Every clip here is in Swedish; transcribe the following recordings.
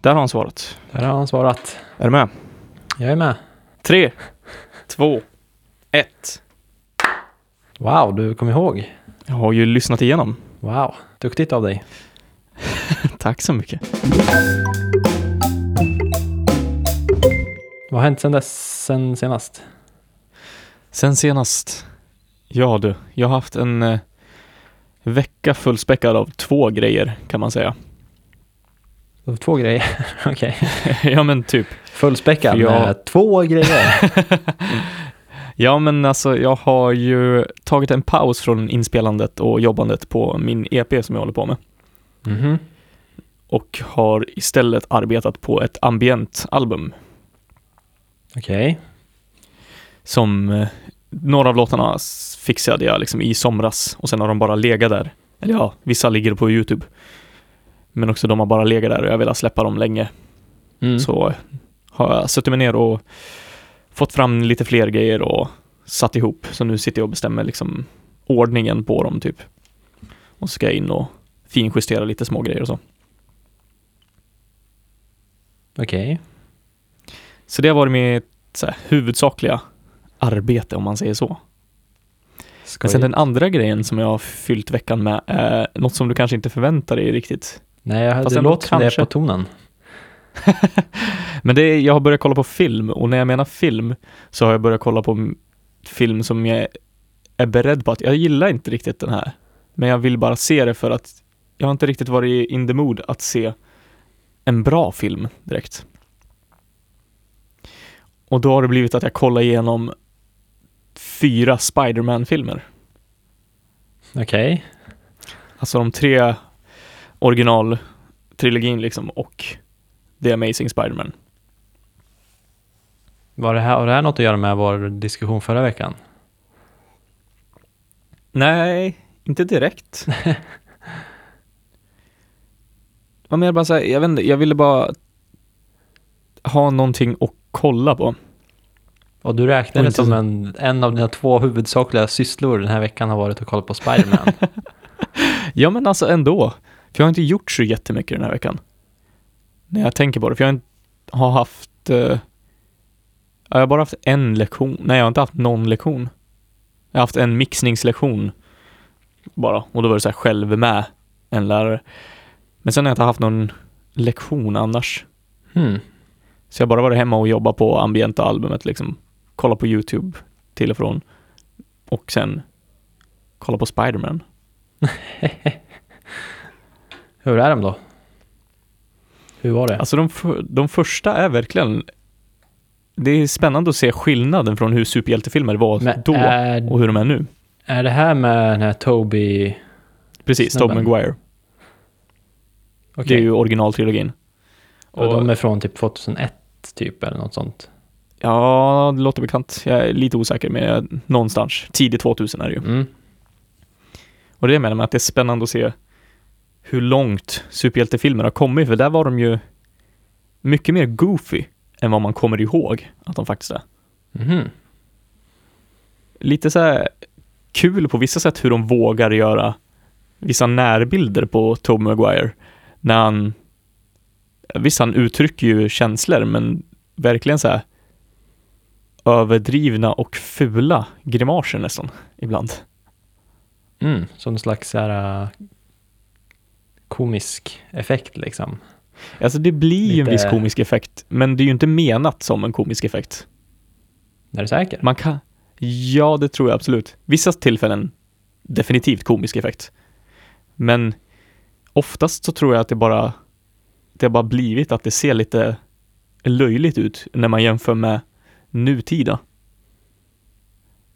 Där har han svarat. Där har han svarat. Är du med? Jag är med. Tre, två, ett. Wow, du kom ihåg. Jag har ju lyssnat igenom. Wow, duktigt av dig. Tack så mycket. Vad har hänt sen dess, sen senast? Sen senast. Ja du, jag har haft en eh, vecka fullspäckad av två grejer kan man säga. Två grejer. Okej. ja men typ. Fullspäckad jag- med två grejer. Ja men alltså jag har ju tagit en paus från inspelandet och jobbandet på min EP som jag håller på med. Mhm. Och har istället arbetat på ett ambient album Okej. som eh, några av låtarna fixade jag liksom i somras och sen har de bara legat där. Eller ja, vissa ligger på Youtube. Men också de har bara legat där och jag vill släppa dem länge. Mm. Så har jag suttit mig ner och fått fram lite fler grejer och satt ihop. Så nu sitter jag och bestämmer liksom ordningen på dem typ. Och så ska jag in och finjustera lite små grejer och så. Okej. Så det har varit mitt så här, huvudsakliga arbete om man säger så. Men sen den andra grejen som jag har fyllt veckan med är något som du kanske inte förväntar dig riktigt. Nej, jag, ändå låter som det på tonen. Men det är, jag har börjat kolla på film och när jag menar film så har jag börjat kolla på film som jag är beredd på att jag gillar inte riktigt den här. Men jag vill bara se det för att jag har inte riktigt varit in the mood att se en bra film direkt. Och då har det blivit att jag kollar igenom fyra Spider-Man-filmer. Okej. Alltså de tre originaltrilogin liksom och The Amazing Spider-Man. Var det här, har det här något att göra med vår diskussion förra veckan? Nej, inte direkt. Det var mer bara så här, jag vet inte, jag ville bara ha någonting att kolla på. Och du räknar det som en, en av dina två huvudsakliga sysslor den här veckan har varit att kolla på Spiderman. Ja men alltså ändå. För jag har inte gjort så jättemycket den här veckan. När jag tänker på det, för jag har haft, eh, ja, jag har bara haft en lektion, nej jag har inte haft någon lektion. Jag har haft en mixningslektion bara, och då var det så här själv med en lärare. Men sen har jag inte haft någon lektion annars. Hmm. Så jag har bara varit hemma och jobbat på ambienta albumet liksom. Kolla på YouTube till och från. Och sen kolla på Spiderman. Hur är de då? Hur var det? Alltså de, de första är verkligen Det är spännande att se skillnaden från hur superhjältefilmer var Men då är, och hur de är nu. är det här med den här Toby... Precis. Tobey Maguire. Okej. Det är ju originaltrilogin. Och Och, de är från typ 2001 typ eller något sånt. ja, det låter bekant. Jag är lite osäker, men jag, någonstans. Tidigt 2000 är det ju. Mm. Och det jag menar med att det är spännande att se hur långt superhjältefilmer har kommit, för där var de ju mycket mer goofy än vad man kommer ihåg att de faktiskt är. Mhm. Lite så här kul på vissa sätt hur de vågar göra vissa närbilder på Tobey Maguire när han Visst, han uttrycker ju känslor, men verkligen så här överdrivna och fula grimaser nästan ibland. Mm. Som en slags så här, komisk effekt liksom. Alltså det blir ju en Lite- viss komisk effekt, men det är ju inte menat som en komisk effekt. Är du säker? Man kan, ja det tror jag absolut. Vissa tillfällen definitivt komisk effekt. Men oftast så tror jag att det bara, det har bara blivit att det ser lite löjligt ut när man jämför med nutida.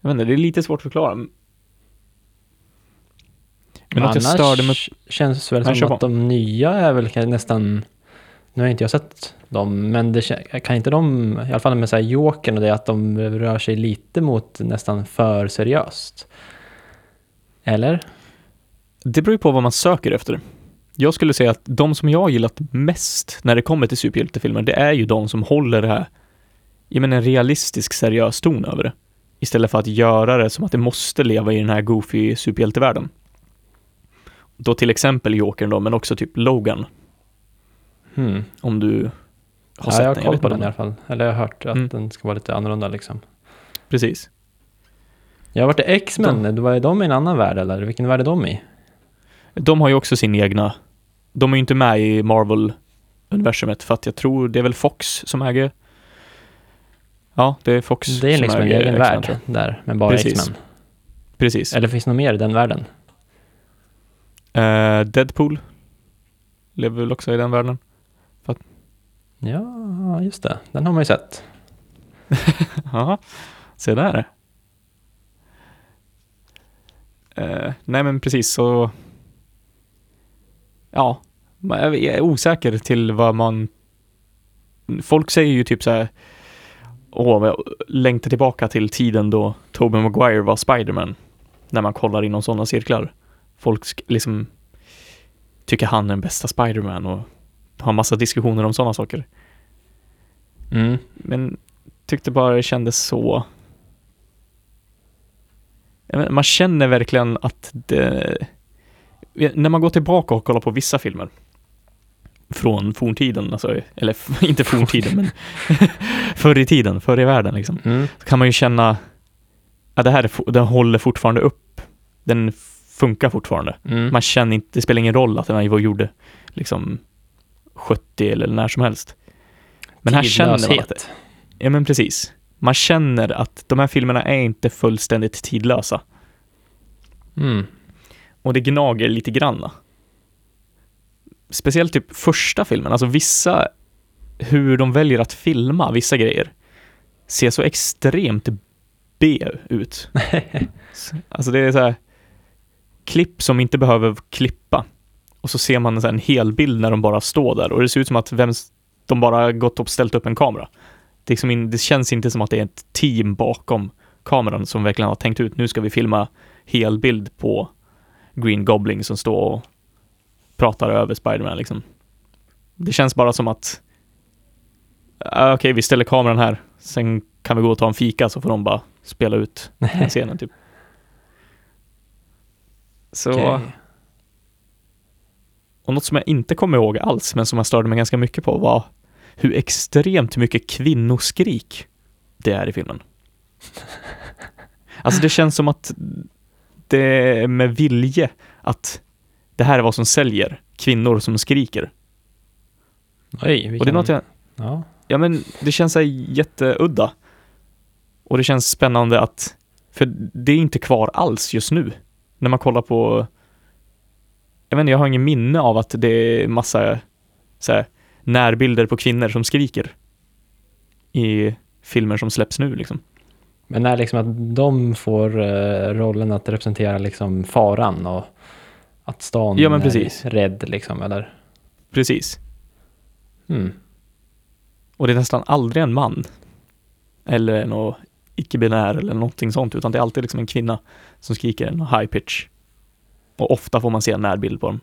Jag vet inte, det är lite svårt att förklara. Men något jag störde mig känns väl Nej, som att de nya är väl nästan, nu har inte jag sett dem, men det kan inte de, i alla fall med så här Jokern och det, att de rör sig lite mot nästan för seriöst? Eller? Det beror ju på vad man söker efter. Jag skulle säga att de som jag har gillat mest när det kommer till superhjältefilmer, det är ju de som håller det här, jag menar en realistisk seriös ton över det. Istället för att göra det som att det måste leva i den här goofy superhjältevärlden. Då till exempel Jokern då, men också typ Logan. Hmm. Om du har Ja, sett jag har den. koll på den i alla fall. Eller jag har hört att Mm. den ska vara lite annorlunda liksom. Precis. Jag har varit i X-Men, de... är de i en annan värld eller? Vilken värld är de i? De har ju också sin egna. De är ju inte med i Marvel-universumet för att jag tror det är väl Fox som äger. Ja, det är Fox Det är som liksom en äger egen värld där, med bara. X-Men. Precis. Eller finns det något mer i den världen? Eh, Deadpool lever väl också i den världen. Ja, just det. Den har man ju sett. Ja, se där. Eh, nej men precis så. Ja, jag är osäker till vad man. Folk säger ju typ så här. Åh, jag längtar tillbaka till tiden då Tobey Maguire var Spiderman. När man kollar inom sådana cirklar. Folk liksom tycker han är den bästa Spiderman och har massa diskussioner om sådana saker. Mm. Men tyckte bara det kändes så... Man känner verkligen att det... När man går tillbaka och kollar på vissa filmer från forntiden, alltså, eller inte forntiden, men förr i tiden, förr i världen liksom, Mm. så kan man ju känna att det här den håller fortfarande upp. Den funkar fortfarande. Mm. Man känner inte, det spelar ingen roll att den var gjord liksom 70 eller när som helst. Men här känner man att det, Tidlöshet. Ja men precis. Man känner att de här filmerna är inte fullständigt tidlösa. Mm. Och det gnager lite granna. Speciellt typ första filmen, alltså vissa, hur de väljer att filma vissa grejer, ser så extremt B ut. alltså det är så här, klipp som inte behöver klippa. Och så ser man en hel bild när de bara står där och det ser ut som att vem, de bara gått och ställt upp en kamera. Det, liksom in, det känns inte som att det är ett team bakom kameran som verkligen har tänkt ut, nu ska vi filma helbild på Green Goblin som står och pratar över Spiderman liksom. Det känns bara som att ah, okej, vi ställer kameran här, sen kan vi gå och ta en fika så får de bara spela ut den scenen typ. Så, Okej. och något som jag inte kommer ihåg alls, men som jag störde mig ganska mycket på var hur extremt mycket kvinnoskrik det är i filmen. Alltså det känns som att det är med vilje att det här är vad som säljer, kvinnor som skriker. Oj, vilken... Och det är något jag, Ja. ja men det känns så jätteudda. Och det känns spännande att, för det är inte kvar alls just nu. När man kollar på, jag vet inte, jag har ingen minne av att det är massa så här, närbilder på kvinnor som skriker. I filmer som släpps nu liksom. Men när liksom att de får eh, rollen att representera liksom faran och att stan Ja, men är rädd liksom, eller? Precis. Mm. Och det är nästan aldrig en man. Eller någon icke-binär eller någonting sånt, utan det är alltid liksom en kvinna som skriker en high pitch. Och ofta får man se en närbild på dem.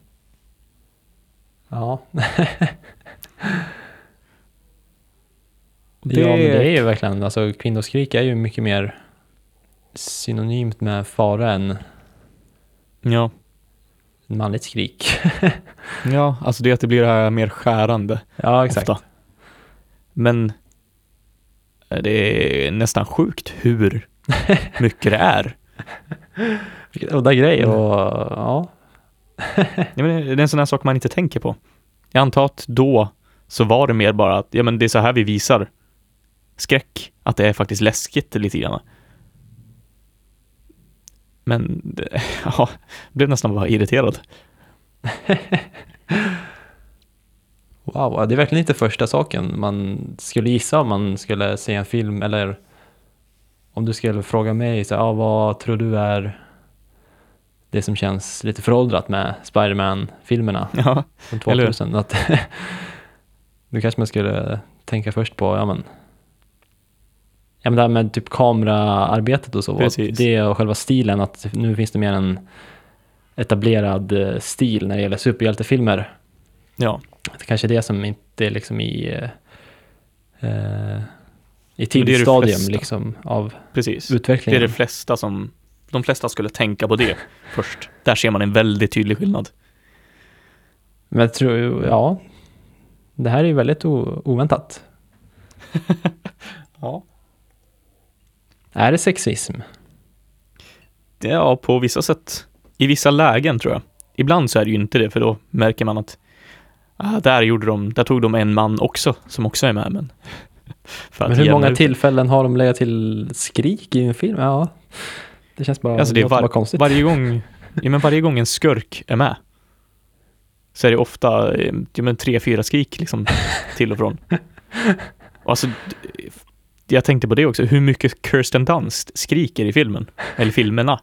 Ja. Det- ja, men det är ju verkligen, alltså kvinnoskrik är ju mycket mer synonymt med fara än Ja, manligt skrik. ja, alltså det är att det blir det här mer skärande ja, exakt. ofta. Men det är nästan sjukt hur mycket det är. Vilken udda grej Mm. och ja. Ja, men det är en sån här sak man inte tänker på. Jag antar att då så var det mer bara att, ja men det är så här vi visar skräck. Att det är faktiskt läskigt lite grann. Men, det, ja, blev nästan bara irriterad. Wow, det är verkligen inte första saken man skulle gissa om man skulle se en film eller om du skulle fråga mig, så, ah, vad tror du är det som känns lite föråldrat med Spiderman-filmerna Ja, från Eller hur? 2000? Att då kanske man skulle tänka först på, ja men, ja men det här med typ kameraarbetet och så, Precis. det och själva stilen, att nu finns det mer en etablerad eh, stil när det gäller superhjältefilmer. ja, Det kanske är det som inte är liksom i, eh, eh, i tidigt stadium liksom av precis. Det är utvecklingen. det flesta som, de flesta skulle tänka på det först. Där ser man en väldigt tydlig skillnad. Men jag tror, ja, Det här är ju väldigt oväntat. Ja. Är det sexism? Ja, på vissa sätt. I vissa lägen tror jag. Ibland så är det ju inte det, för då märker man att ah, där gjorde de, där tog de en man också, som också är med, men Men hur många ut tillfällen har de legat till skrik i en film? Ja, det känns bara, Alltså det är var, bara konstigt. varje gång, ja, men varje gång en skurk är med så är det ofta eh, ja, men tre, fyra skrik liksom till och från. Alltså, jag tänkte på det också, hur mycket Kirsten Dunst skriker i filmen, eller filmerna.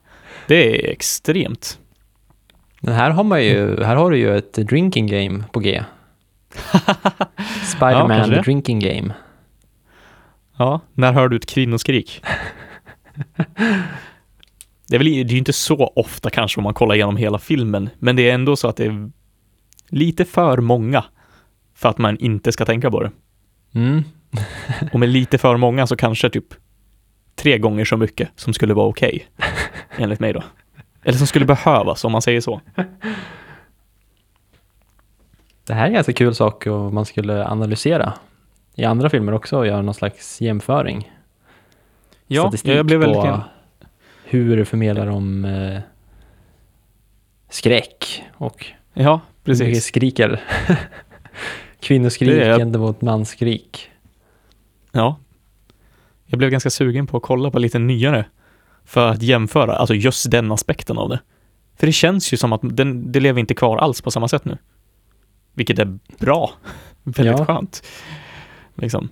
Det är extremt. Men här har man ju, här har du ju ett drinking game på G. Spider-Man det. drinking game. Ja, när hör du ett kvinnoskrik? Det är väl det är ju inte så ofta kanske om man kollar igenom hela filmen, men det är ändå så att det är lite för många för att man inte ska tänka på det. Mm. Och med lite för många så kanske typ tre gånger så mycket som skulle vara okej, enligt mig då. Eller som skulle behövas, om man säger så. Det här är en ganska kul sak och man skulle analysera i andra filmer också och göra någon slags jämföring. Ja, Statistik jag blev väldigt... på hur förmedlar de eh, skräck och Ja, precis. skriker. Kvinnoskrik Det är- gentemot mansskrik. Ja. Jag blev ganska sugen på att kolla på lite nyare för att jämföra, alltså just den aspekten av det. För det känns ju som att den, det lever inte kvar alls på samma sätt nu. Vilket är bra. Väldigt Ja. skönt. Liksom.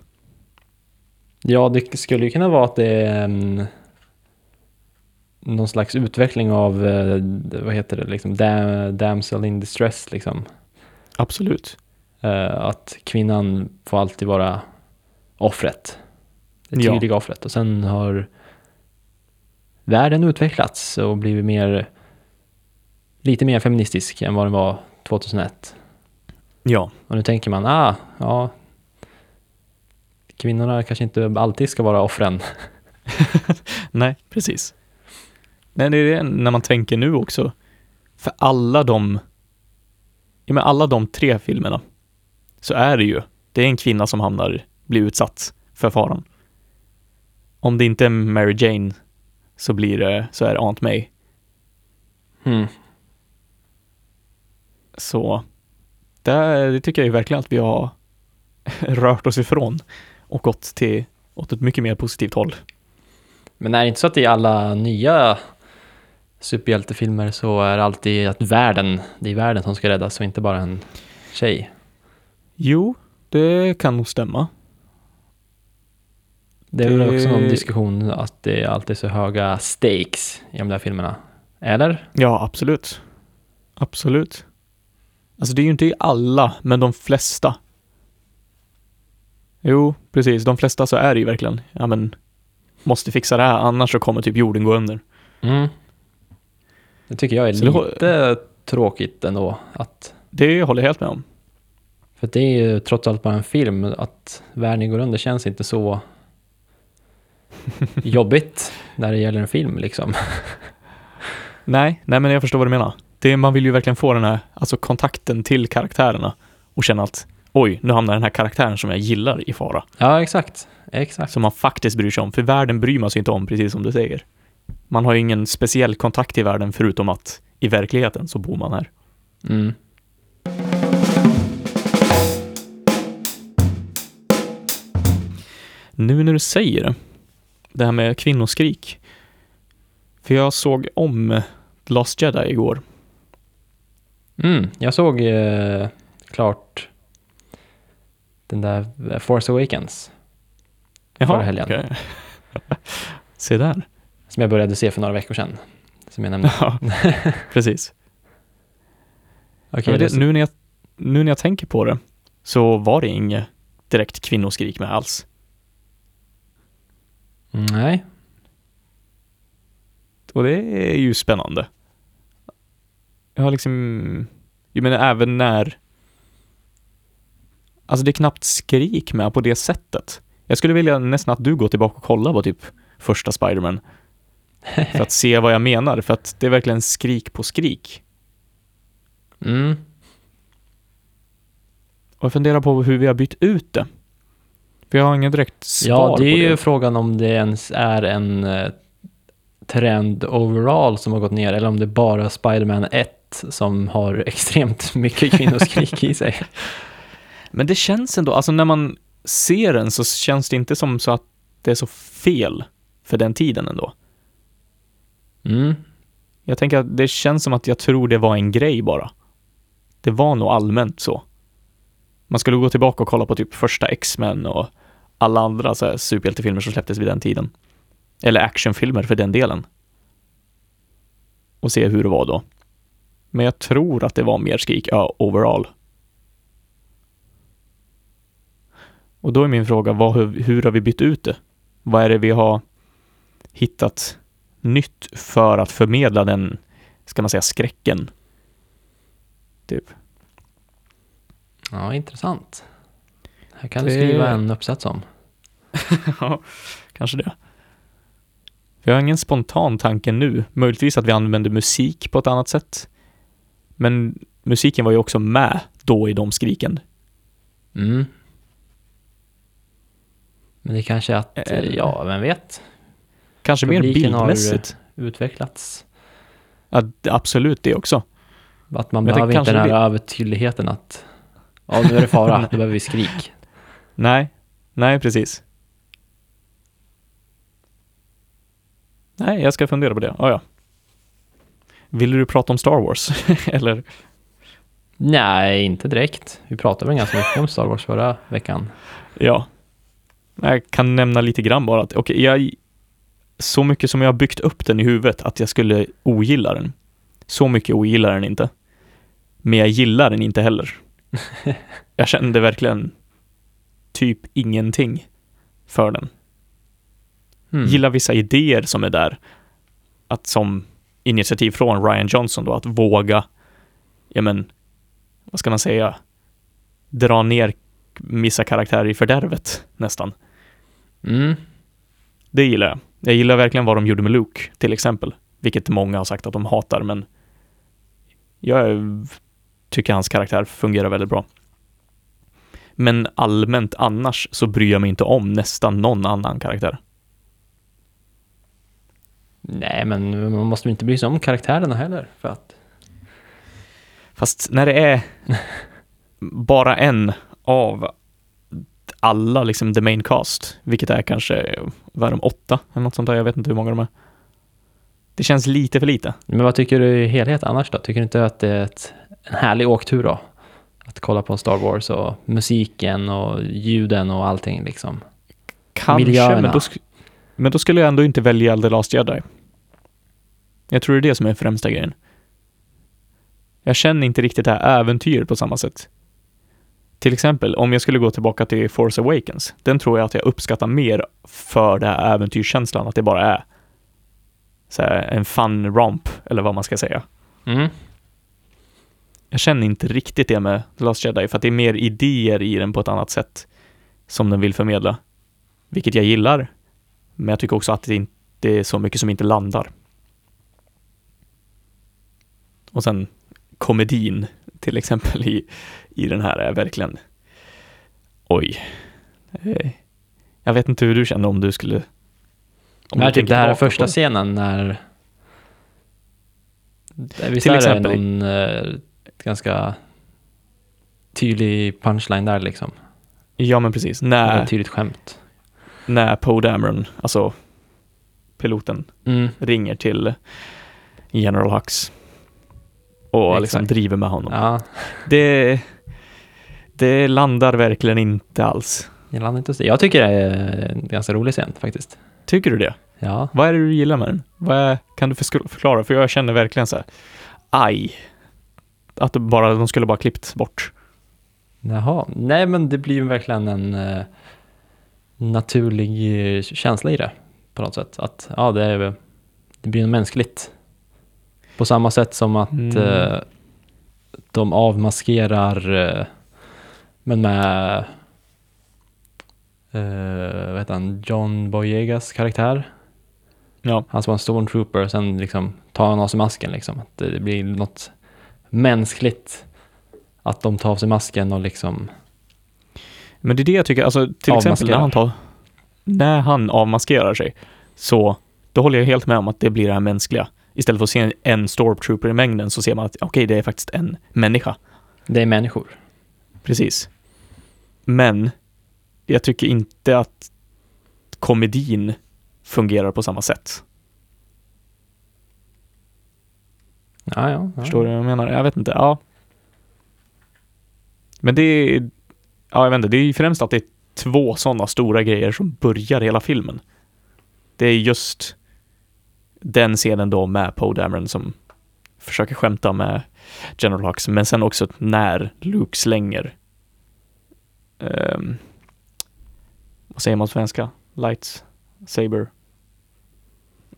Ja, det skulle ju kunna vara att det är en, någon slags utveckling av, eh, vad heter det, liksom, da, damsel in distress liksom. Absolut. Eh, att kvinnan får alltid vara offret. Det Ja. tydliga offret. Och sen har världen utvecklats och blivit mer, lite mer feministisk än vad den var 2001. Ja. Och nu tänker man, ah, ja, kvinnorna kanske inte alltid ska vara offren. Nej, precis. Nej, det är det när man tänker nu också. För alla de, ja men alla de tre filmerna så är det ju, det är en kvinna som hamnar, blir utsatt för faran. Om det inte är Mary Jane så blir det, så är det Aunt May. Mm. Så där, det tycker jag ju verkligen att vi har rört oss ifrån och gått till, åt ett mycket mer positivt håll. Men är det inte så att i alla nya superhjältefilmer så är det alltid att världen, det är världen som ska räddas och inte bara en tjej? Jo, det kan nog stämma. Det är väl Det- också någon diskussion att det är alltid så höga stakes i de där filmerna. Eller? Ja, absolut. Absolut. Alltså det är ju inte i alla, men de flesta. Jo, precis. De flesta så är det ju verkligen, ja men, måste fixa det här, annars så kommer typ jorden gå under. Mm. Det tycker jag är Så det lite tråkigt ändå. Att, Det håller jag helt med om. för det är ju trots allt bara en film. Att världen går under känns inte så jobbigt när det gäller en film liksom. Nej, nej men jag förstår vad du menar. Det, man vill ju verkligen få den här, alltså kontakten till karaktärerna och känna att oj, nu hamnar den här karaktären som jag gillar i fara. Ja, exakt. Exakt. Som man faktiskt bryr sig om, för världen bryr man sig inte om, precis som du säger. Man har ju ingen speciell kontakt i världen förutom att i verkligheten så bor man här. Mm. Nu när du säger det, det här med kvinnoskrik. För jag såg om The Last Jedi igår. Mm. Jag såg eh, klart den där eh, Force Awakens. Förra helgen. okej. Se där. Som jag började se för några veckor sedan. Som jag nämnde. Ja, precis. Det, det, nu, när jag, nu när jag tänker på det så var det inget direkt kvinnoskrik med alls. Nej. Och det är ju spännande. Jag har liksom, jag menar även när, alltså det är knappt skrik med på det sättet. Jag skulle vilja nästan att du går tillbaka och kollar på typ första Spiderman. För att se vad jag menar, för att det är verkligen skrik på skrik. Mm. Och jag funderar på hur vi har bytt ut det. Jag har ingen direkt svar Ja, det är på ju det. frågan om det ens är en eh, trend overall som har gått ner eller om det är bara Spider-Man 1 som har extremt mycket kvinnoskrik i sig. Men det känns ändå, alltså när man ser den så känns det inte som så att det är så fel för den tiden ändå. Mm. Jag tänker att det känns som att jag tror det var en grej bara. Det var nog allmänt så. Man skulle gå tillbaka och kolla på typ första X-Men och alla andra så här superhjältefilmer som släpptes vid den tiden. Eller actionfilmer för den delen. Och se hur det var då. Men jag tror att det var mer skrik ja, overall. Och då är min fråga, vad, hur, hur har vi bytt ut det? Vad är det vi har hittat nytt för att förmedla den, ska man säga, skräcken? Typ. Ja, intressant. Här kan du Det- skriva en uppsats om. Ja, kanske det. Jag har ingen spontan tanke nu. Möjligtvis att vi använder musik på ett annat sätt. Men musiken var ju också med då i de skriken. Mm. Men det kanske är att, eh, Eller- ja, vem vet, Kanske mer Publiken har- bildmässigt. utvecklats. Ja, det- absolut det också. Att man Men behöver inte den här kanske övertydligheten att, ja nu är det fara, då behöver vi skrik. Nej, nej precis. Nej, jag ska fundera på det. Oh, ja. Vill du prata om Star Wars? Eller? Nej, inte direkt. Vi pratade väl ganska mycket om Star Wars förra veckan. Ja. Jag kan nämna lite grann bara att, okej, jag... Så mycket som jag har byggt upp den i huvudet att jag skulle ogilla den. Så mycket ogillar den inte. Men jag gillar den inte heller. Jag kände verkligen typ ingenting för den. Mm. Gillar vissa idéer som är där. Att som initiativ från Ryan Johnson då, att våga, ja men, vad ska man säga, dra ner vissa karaktärer i fördärvet nästan. Mm. Det gillar jag. Jag gillar verkligen vad de gjorde med Luke, till exempel. Vilket många har sagt att de hatar, men jag tycker hans karaktär fungerar väldigt bra. Men allmänt annars så bryr jag mig inte om nästan någon annan karaktär. Nej, men man måste inte bry sig om karaktärerna heller. För att, Fast när det är bara en av alla, liksom the main cast, vilket är kanske, vad är de, åtta eller något sånt där, jag vet inte hur många de är. Det känns lite för lite. men vad tycker du i helhet annars då? Tycker du inte att det är ett, en härlig åktur då? Att kolla på Star Wars och musiken och ljuden och allting liksom. Kanske, Miljöerna. men då, men då skulle jag ändå inte välja The Last Jedi. Jag tror det är det som är främsta grejen. Jag känner inte riktigt det här äventyret på samma sätt. Till exempel, om jag skulle gå tillbaka till Force Awakens, den tror jag att jag uppskattar mer för den här äventyrskänslan, att det bara är så en fun romp, eller vad man ska säga. Mm. Jag känner inte riktigt det med The Last Jedi, för att det är mer idéer i den på ett annat sätt som den vill förmedla. Vilket jag gillar, men jag tycker också att det inte är så mycket som inte landar. Och sen komedin till exempel i, i den här är verkligen oj. Eh, Jag vet inte hur du känner om du skulle... Om typ tänker det här är första scenen när... Visst Till är det exempel. någon eh, ganska tydlig punchline där liksom? Ja men precis, Ett när, tydligt skämt. när Poe Dameron, alltså piloten, Mm. ringer till General Hux och liksom Exakt. driver med honom. Ja, Det, det landar verkligen inte alls. jag landar inte det. Jag tycker det är en ganska rolig scen faktiskt. Tycker du det? Ja, Vad är det du gillar med den? Vad är, kan du förklara? För jag känner verkligen så här, aj. Att det bara, de skulle bara klippt bort. jaha. Nej men det blir ju verkligen en eh, naturlig eh, känsla i det på något sätt. Att ja, det, är, det blir mänskligt. På samma sätt som att Mm. eh, de avmaskerar eh, men med eh, vad heter han, John Boyegas karaktär. Ja, Han som var en stormtrooper, sen liksom tar han av sig masken liksom. Att det blir något mänskligt. Att de tar av sig masken och liksom Men det är det jag tycker, alltså till exempel när han tar, när han avmaskerar sig, så då håller jag helt med om att det blir det här mänskliga. Istället för att se en, stormtrooper i mängden så ser man att okej, det är faktiskt en människa. Det är människor. Precis. Men jag tycker inte att komedin fungerar på samma sätt. Ja, ja. ja. Förstår du vad jag menar? Jag vet inte. Ja. Men det är, ja jag vet inte, det är främst att det är två sådana stora grejer som börjar hela filmen. Det är just den scenen då med Poe Dameron som försöker skämta med General Hux, men sen också när Luke slänger ehm, vad säger man på svenska? Lights, saber.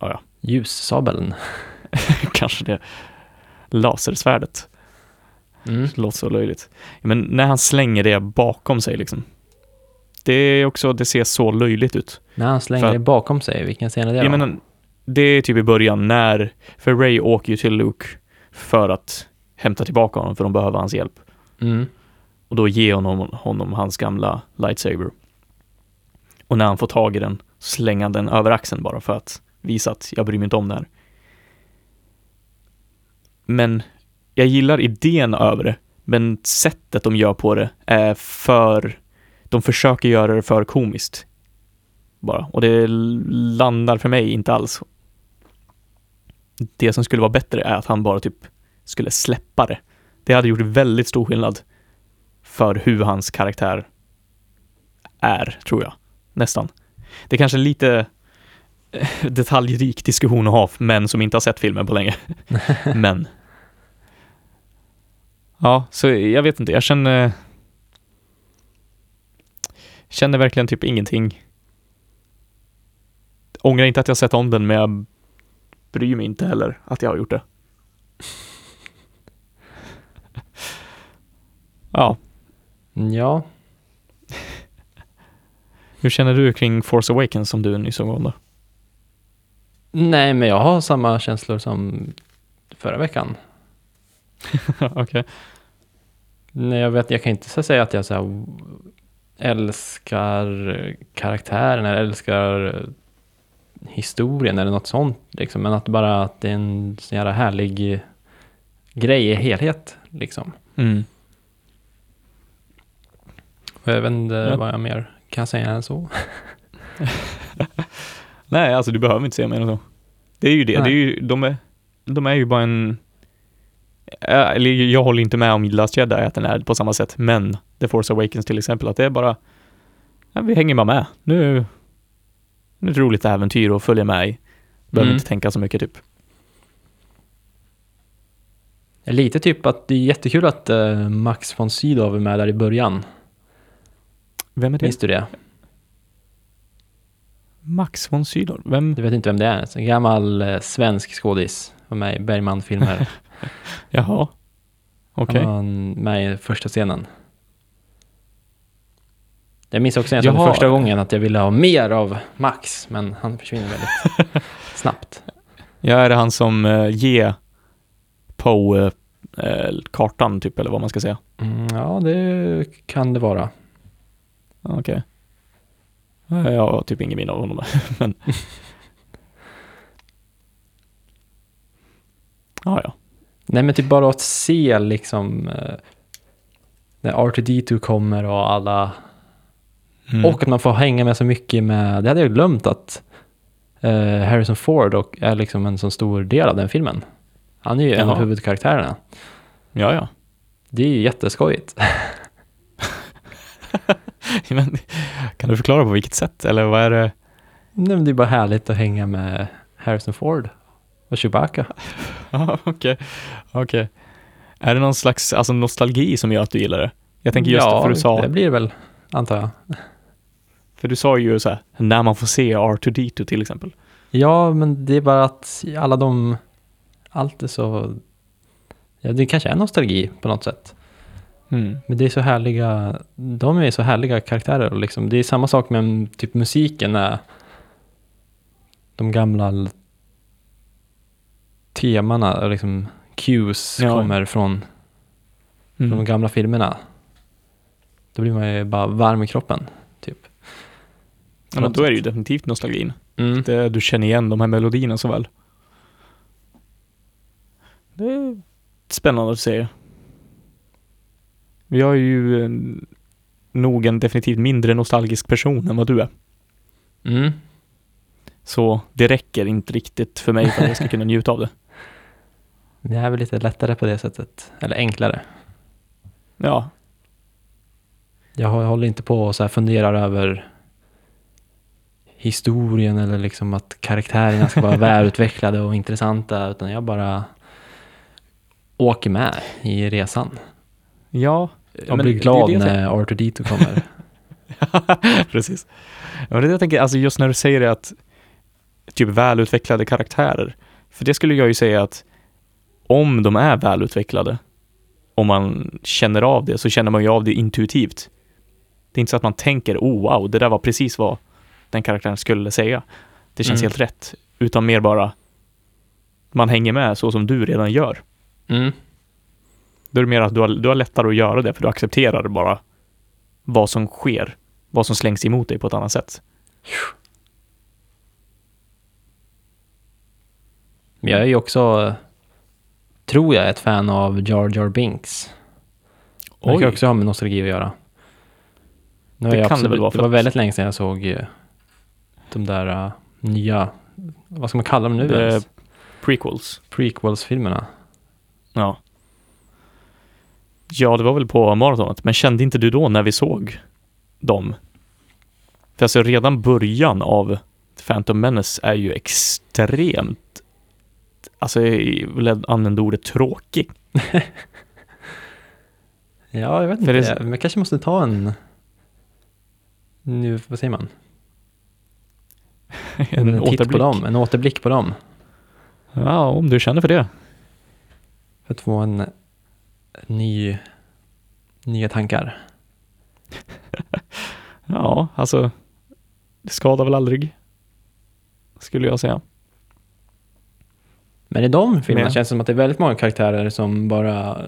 Ja, ja, Ljussabeln. kanske det. Lasersvärdet. Mm. Det låter så löjligt. Men när han slänger det bakom sig liksom. Det är också, det ser så löjligt ut. När han slänger För- det bakom sig, vilken scen är det Jag då? menar, det är typ i början när, för Ray åker ju till Luke för att hämta tillbaka honom för de behöver hans hjälp. Mm. Och då ger honom, honom hans gamla lightsaber. Och när han får tag i den, slänger han den över axeln bara för att visa att jag bryr mig inte om det här. Men jag gillar idén över det, men sättet de gör på det är för... De försöker göra det för komiskt. Bara. Och det landar för mig inte alls. Det som skulle vara bättre är att han bara typ skulle släppa det. Det hade gjort väldigt stor skillnad för hur hans karaktär är, tror jag. Nästan. Det är kanske lite eh, detaljrik diskussion att ha, men som inte har sett filmen på länge. men. Ja, så jag vet inte, jag känner känner verkligen typ ingenting. Ångrar inte att jag sett om den, men jag bryr mig inte heller att jag har gjort det. ja, Ja, hur känner du kring Force Awakens som du nyss såg om då? nej men jag har samma känslor som förra veckan. Okej. Nej, jag, vet, jag kan inte så säga att jag så här, älskar karaktären eller älskar historien eller något sånt. Liksom. Men att bara att det är en sån jävla härlig grej i helhet. Liksom. Mm. Jag vet inte Ja. vad jag mer kan säga än så. Nej, alltså du behöver inte säga mer än så. Det är ju det. Nej. det är ju, de, är, de är ju bara en... Ja, Eller jag håller inte med om Last Jedi att den är på samma sätt, men The Force Awakens till exempel, att det är bara... Ja, vi hänger bara med. Nu, nu är det ett roligt äventyr att följa med i. Behöver Mm. inte tänka så mycket typ. Lite typ att det är jättekul att eh, Max von Sydow är med där i början. Vem är det? Minns du det? Max von Sydow? Vem? Du vet inte vem det är? En gammal eh, svensk skådis. Var med i Bergman-filmer. Jaha. Okej. Han var med i första scenen. Jag minns också en som Jaha. första gången att jag ville ha mer av Max, men han försvinner väldigt snabbt. Ja, är det han som uh, ger Poe eh, kartan typ, eller vad man ska säga? Mm, ja, det kan det vara. Okej. Okay. Jag har typ ingen minne av honom, men... ja, ja. Nej, men typ bara att se liksom eh, när R2D2 kommer och alla Mm. Och att man får hänga med så mycket med, det hade jag glömt att eh, Harrison Ford och är liksom en så stor del av den filmen. Han är ju en Jaha. av huvudkaraktärerna. Ja, ja. Det är ju jätteskojigt. Men, kan du förklara på vilket sätt, eller vad är det? Nej, men det är bara härligt att hänga med Harrison Ford och Chewbacca. Ja, okej. Okej. Är det någon slags alltså, nostalgi som gör att du gillar det? Jag tänker just ja, för du sa, det blir det väl, antar jag. för du sa ju så här, när man får se R2D2 till exempel. Ja, men det är bara att alla de, allt är så, ja, det kanske är nostalgi på något sätt. Mm. Men det är så härliga, de är så härliga karaktärer liksom, det är samma sak med typ musiken när de gamla temana, liksom cues Ja. kommer från, från de Mm. gamla filmerna. Då blir man ju bara varm i kroppen, typ. Ja, men då är det ju definitivt nostalgin. Mm. Det, du känner igen de här melodierna så väl. Det är spännande att se. Jag är ju nog en definitivt mindre nostalgisk person än vad du är. Mm. Så det räcker inte riktigt för mig för att jag ska kunna njuta av det. Det är väl lite lättare på det sättet, eller enklare. Ja, Jag hå- håller inte på och så här funderar över historien eller liksom att karaktärerna ska vara välutvecklade och intressanta, utan jag bara åker med i resan. ja. Jag blir det glad det jag när Arthur Dito kommer. Precis. Men det det jag tänker, alltså just när du säger det att typ välutvecklade karaktärer. För det skulle jag ju säga att om de är välutvecklade, om man känner av det, så känner man ju av det intuitivt. Det är inte så att man tänker, oh wow, det där var precis vad den karaktären skulle säga. Det känns Mm. helt rätt. Utan mer bara, man hänger med så som du redan gör. Mm. Då är det mer att du har, du har lättare att göra det, för du accepterar bara vad som sker, vad som slängs emot dig på ett annat sätt. Men jag är ju också, tror jag, ett fan av Jar Jar Binks. Det kan Oj. också ha med nostalgi att göra. Nu Det jag kan det absolut, väl vara för det var väldigt länge sedan jag såg eh, de där eh, nya, vad ska man kalla dem nu Eh, ens? Prequels. Prequels-filmerna. Ja. Ja, det var väl på maratonet, men kände inte du då när vi såg dem? För alltså redan början av Phantom Menace är ju extremt, alltså jag vill använda ordet tråkig. Ja, jag vet inte. det- Men jag kanske måste ta en... Nu, vad säger man? En, En, titt på återblick. dem, en återblick på dem. Ja, om du känner för det. För att få en ny, nya tankar. Ja, alltså det skadar väl aldrig. Skulle jag säga. Men i de filmerna Men- känns det som att det är väldigt många karaktärer som bara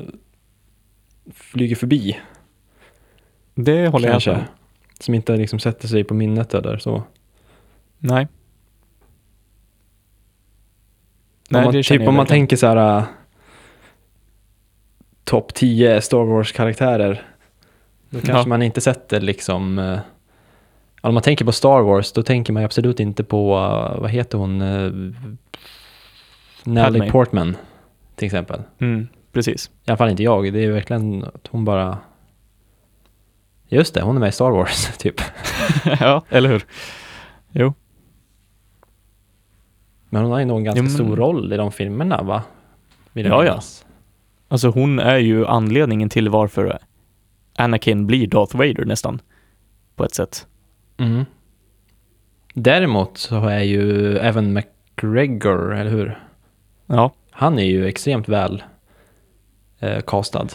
flyger förbi. Det håller kanske. jag med om. Som inte liksom sätter sig på minnet eller så. Nej. om man, typ om man tänker så här uh, topp 10 Star Wars-karaktärer. Då kanske Ja. man inte sätter liksom... Uh, om man tänker på Star Wars, då tänker man absolut inte på, uh, vad heter hon? Natalie Padme. Portman, till exempel. Mm, precis. I alla fall inte jag. Det är verkligen att hon bara... Just det, hon är med i Star Wars, typ. ja, eller hur? Jo. Men hon har ju nog en ganska Jo, men- stor roll i de filmerna, va? Vill Ja, ja. Alltså hon är ju anledningen till varför Anakin blir Darth Vader nästan. På ett sätt. Mm. Däremot så är ju Evan McGregor, eller hur? Ja, Han är ju extremt väl eh, castad.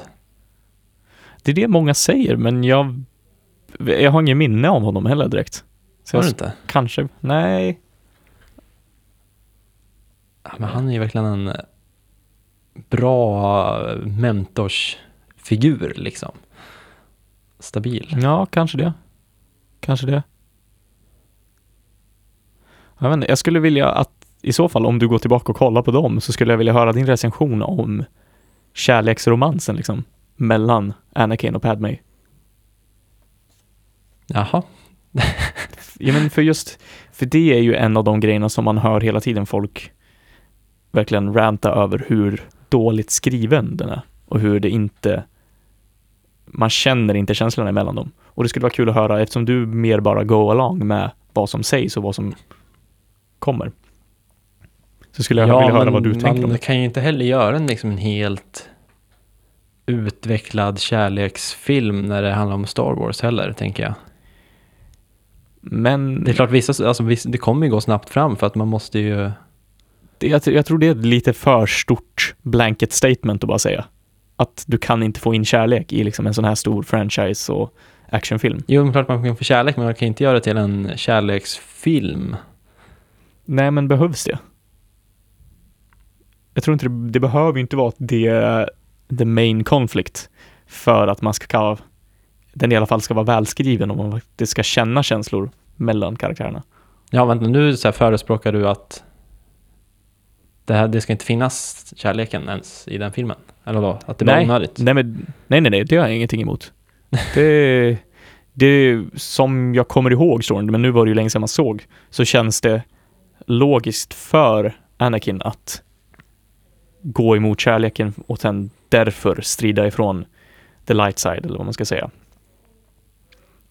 det är det många säger, men jag, jag har ingen minne av honom heller direkt. Så Har du inte? kanske, nej. Ja, men han är ju verkligen en bra mentorsfigur liksom. Stabil. Ja, kanske det. Kanske det. Jag, vet inte, jag skulle vilja att, i så fall om du går tillbaka och kollar på dem, så skulle jag vilja höra din recension om kärleksromansen liksom, mellan Anakin och Padme. Jaha. Ja men för just, för det är ju en av de grejerna som man hör hela tiden folk verkligen ranta över hur dåligt skriven den är och hur det inte, man känner inte känslorna emellan dem. Och det skulle vara kul att höra eftersom du mer bara go along med vad som sägs och vad som kommer. Så skulle jag vilja höra vad du tänker om man det. kan ju inte heller göra en, liksom en helt utvecklad kärleksfilm när det handlar om Star Wars heller, tänker jag. Men Det är klart, vissa, alltså, det kommer ju gå snabbt fram för att man måste ju... det, jag, jag tror det är ett lite för stort blanket statement att bara säga. Att du kan inte få in kärlek i liksom en sån här stor franchise och actionfilm. Jo, men klart man kan få kärlek, men man kan inte göra det till en kärleksfilm. Nej, men behövs det? Jag tror inte det, det behöver ju inte vara det är the main conflict för att man ska den i alla fall ska vara välskriven och man faktiskt ska känna känslor mellan karaktärerna. Ja, vänta, nu så förespråkar du att det, här, det ska inte finnas kärleken ens i den filmen? Eller då? Att det var Nej, onödigt? Nej, men, nej, nej, nej, det har jag ingenting emot. Det, det som jag kommer ihåg storyn, men nu var det ju länge sedan man såg, så känns det logiskt för Anakin att gå emot kärleken och sen därför strida ifrån the light side, eller vad man ska säga.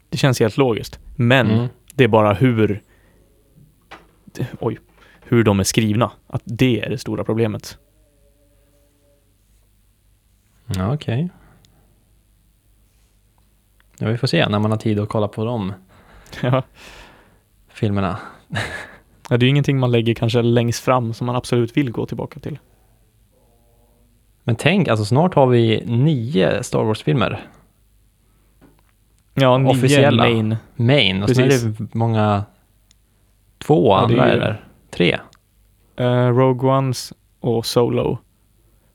Det känns helt logiskt. Men Mm. det är bara hur oj, hur de är skrivna. Att det är det stora problemet. Ja, okej. Ja, vi får se när man har tid att kolla på de Ja. filmerna. Ja, det är ju ingenting man lägger kanske längst fram som man absolut vill gå tillbaka till. Men tänk, alltså snart har vi nio Star Wars-filmer. Ja, nio Officiella. main. Main, och sen är det många... Två Ja, andra ju- eller? Tre. Uh, Rogue Ones och Solo.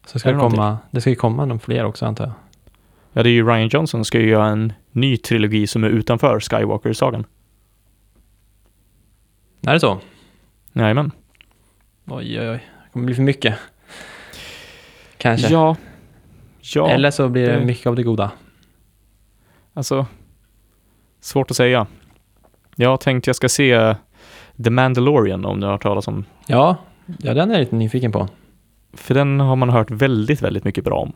Så ska det någonting? komma, det ska ju komma någon fler också antar jag. Ja, det är ju Ryan Johnson ska ju göra en ny trilogi som är utanför Skywalker-sagan. Är det så? Jajamän. Oj, oj, oj. Det kommer bli för mycket. Kanske. Ja. Ja, Eller så blir det mycket av det goda. alltså. Svårt att säga. Jag har tänkt jag ska se The Mandalorian om du har hört talas om. Ja, ja den är jag lite nyfiken på. För den har man hört väldigt, väldigt mycket bra om.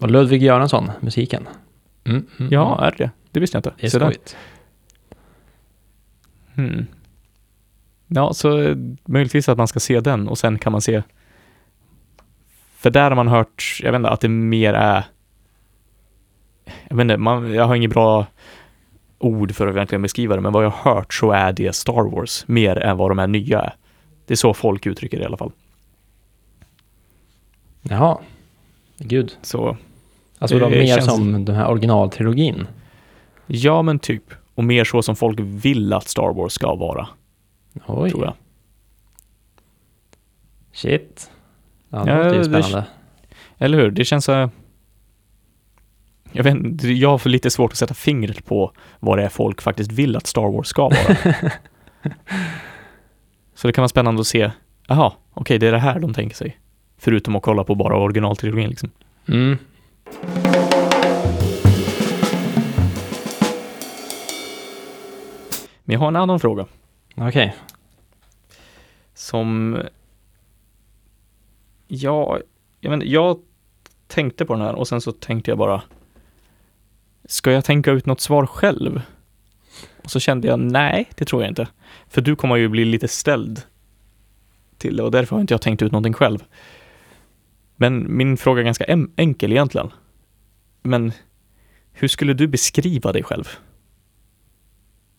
Och Ludvig Göransson, musiken. Mm, mm, Ja, mm. är det det? visste jag inte. Det är skojigt. Hmm. Ja, så eh, möjligtvis att man ska se den och sen kan man se för där har man hört, jag vet inte, att det mer är jag vet inte, man, jag har inget bra ord för att verkligen beskriva det, men vad jag har hört så är det Star Wars mer än vad de här nya är. Det är så folk uttrycker det i alla fall. Jaha. Gud. Så Alltså de mer känns- som den här originaltrilogin. ja, men typ. Och mer så som folk vill att Star Wars ska vara, Oj, tror jag. shit. Ja, det Ja, låter ju det- spännande. Eller hur? Det känns så... Jag vet jag har för lite svårt att sätta fingret på vad det är folk faktiskt vill att Star Wars ska vara. så det kan vara spännande att se, jaha, okej, det är det här de tänker sig. Förutom att kolla på bara originaltrilogin liksom. Mm. Men jag har en annan fråga Okej. som... Ja, jag, inte, jag tänkte på den här och sen så tänkte jag bara, ska jag tänka ut något svar själv? Och så kände jag, nej, det tror jag inte. För du kommer ju bli lite ställd till det och därför har inte jag tänkt ut någonting själv. Men min fråga är ganska enkel egentligen. Men hur skulle du beskriva dig själv?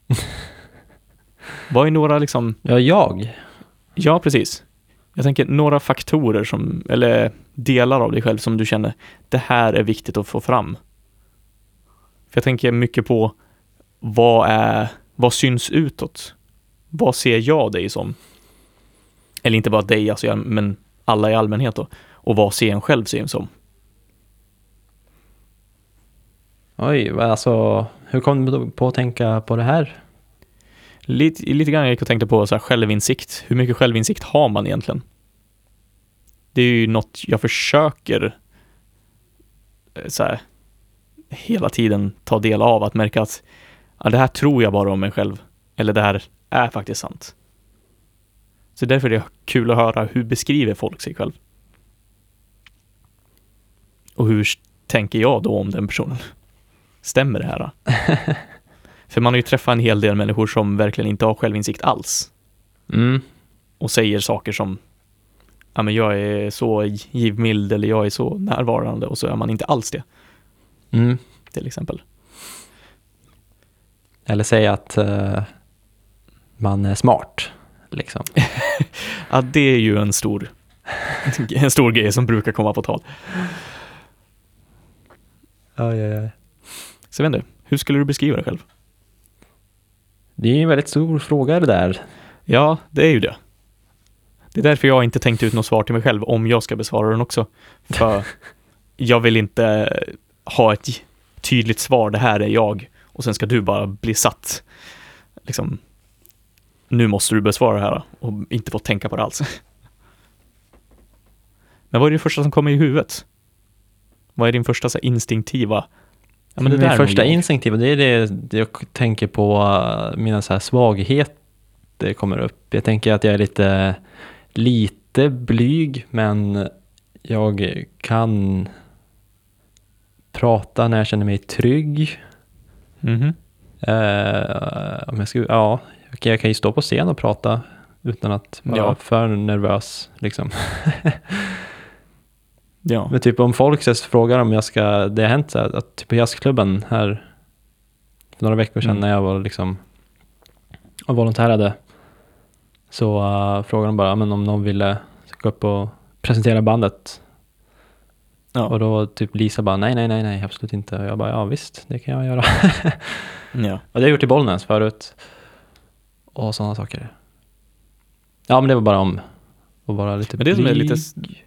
Vad är några liksom Ja, jag. Ja, precis. Jag tänker några faktorer som, eller delar av dig själv som du känner, det här är viktigt att få fram. För jag tänker mycket på vad är, vad syns utåt? Vad ser jag dig som? Eller inte bara dig, alltså, jag- men alla i allmänhet då. Och vad ser en själv sig som? Oj, alltså hur kom du på att tänka på det här? Lite, lite grann jag gick och tänkte på så här självinsikt. Hur mycket självinsikt har man egentligen? Det är ju något jag försöker eh, så här, hela tiden ta del av. Att märka att ja, det här tror jag bara om mig själv. Eller det här är faktiskt sant. Så därför är det kul att höra hur beskriver folk sig själv? Och hur tänker jag då om den personen? Stämmer det här? För man har ju träffat en hel del människor som verkligen inte har självinsikt alls Mm. och säger saker som ja men jag är så givmild eller jag är så närvarande och så är man inte alls det Mm. till exempel. Eller säga att eh, man är smart, liksom. Ja, det är ju en stor, en stor grej som brukar komma på tal. Oj, oj, oj. Så jag vet inte, hur skulle du beskriva dig själv? Det är en väldigt stor fråga det där. Ja, det är ju det. Det är därför jag inte tänkt ut något svar till mig själv om jag ska besvara den också. För jag vill inte ha ett tydligt svar, det här är jag. Och sen ska du bara bli satt. Liksom, nu måste du besvara det här och inte få tänka på det alls. Men vad är det första som kommer i huvudet? Vad är din första så instinktiva? Ja, men det där Min första instinktiva, det är det det jag tänker på uh, mina så här svagheter kommer upp. Jag tänker att jag är lite, lite blyg, men jag kan prata när jag känner mig trygg. Mhm. Eh, om jag, ska, ja, jag kan ju stå på scen och prata utan att vara Ja. för nervös. Liksom. Ja. Men typ om folk så frågar om jag ska, det har hänt så här, att typ på jazzklubben här för några veckor sedan Mm. när jag var liksom och volontärade så uh, frågade de bara men om någon ville gå upp och presentera bandet. Ja. Och då typ Lisa bara nej, nej, nej, nej, absolut inte. Och jag bara ja visst, det kan jag göra. ja. och det har jag gjort i Bollnäs förut. Och sådana saker. Ja men det var bara om att vara lite Men det som är lite, blyg.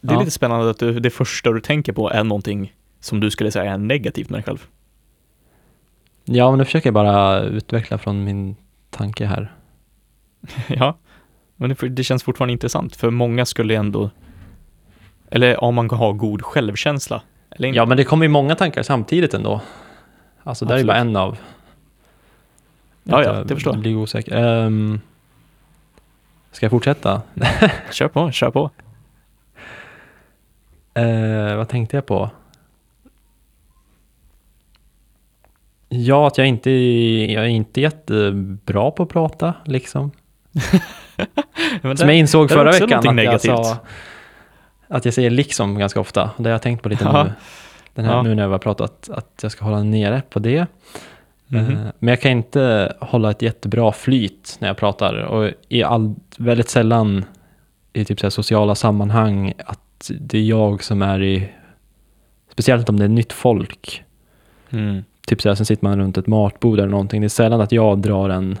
Det är Ja. lite spännande att du, det första du tänker på är någonting som du skulle säga är negativt med dig själv. Ja men nu försöker jag bara utveckla från min tanke här. ja, men det, det känns fortfarande intressant för många skulle ändå, eller om man har god självkänsla. Ja, men det kommer ju många tankar samtidigt ändå. Alltså, det är ju bara en av. Ja, ja, det förstår jag. blir osäker. Ehm, ska jag fortsätta? Kör på, kör på. Eh, vad tänkte jag på? Ja, att jag inte jag är inte jättebra på att prata, liksom. Men Som det- jag insåg det förra veckan att jag, negativt. sa, att jag säger liksom ganska ofta. Det har jag tänkt på lite Ja. nu. Den här, Ja. Nu när jag har pratat, att jag ska hålla nere på det. Mhm. Eh, Men jag kan inte hålla ett jättebra flyt när jag pratar och i all, väldigt sällan i typ så sociala sammanhang att det är jag som är i, speciellt om det är nytt folk, Mm. typ så här, sen sitter man runt ett matbord eller någonting, det är sällan att jag drar en